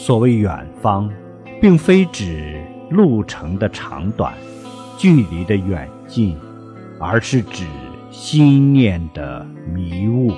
所谓远方并非指路程的长短距离的远近而是指心念的迷雾。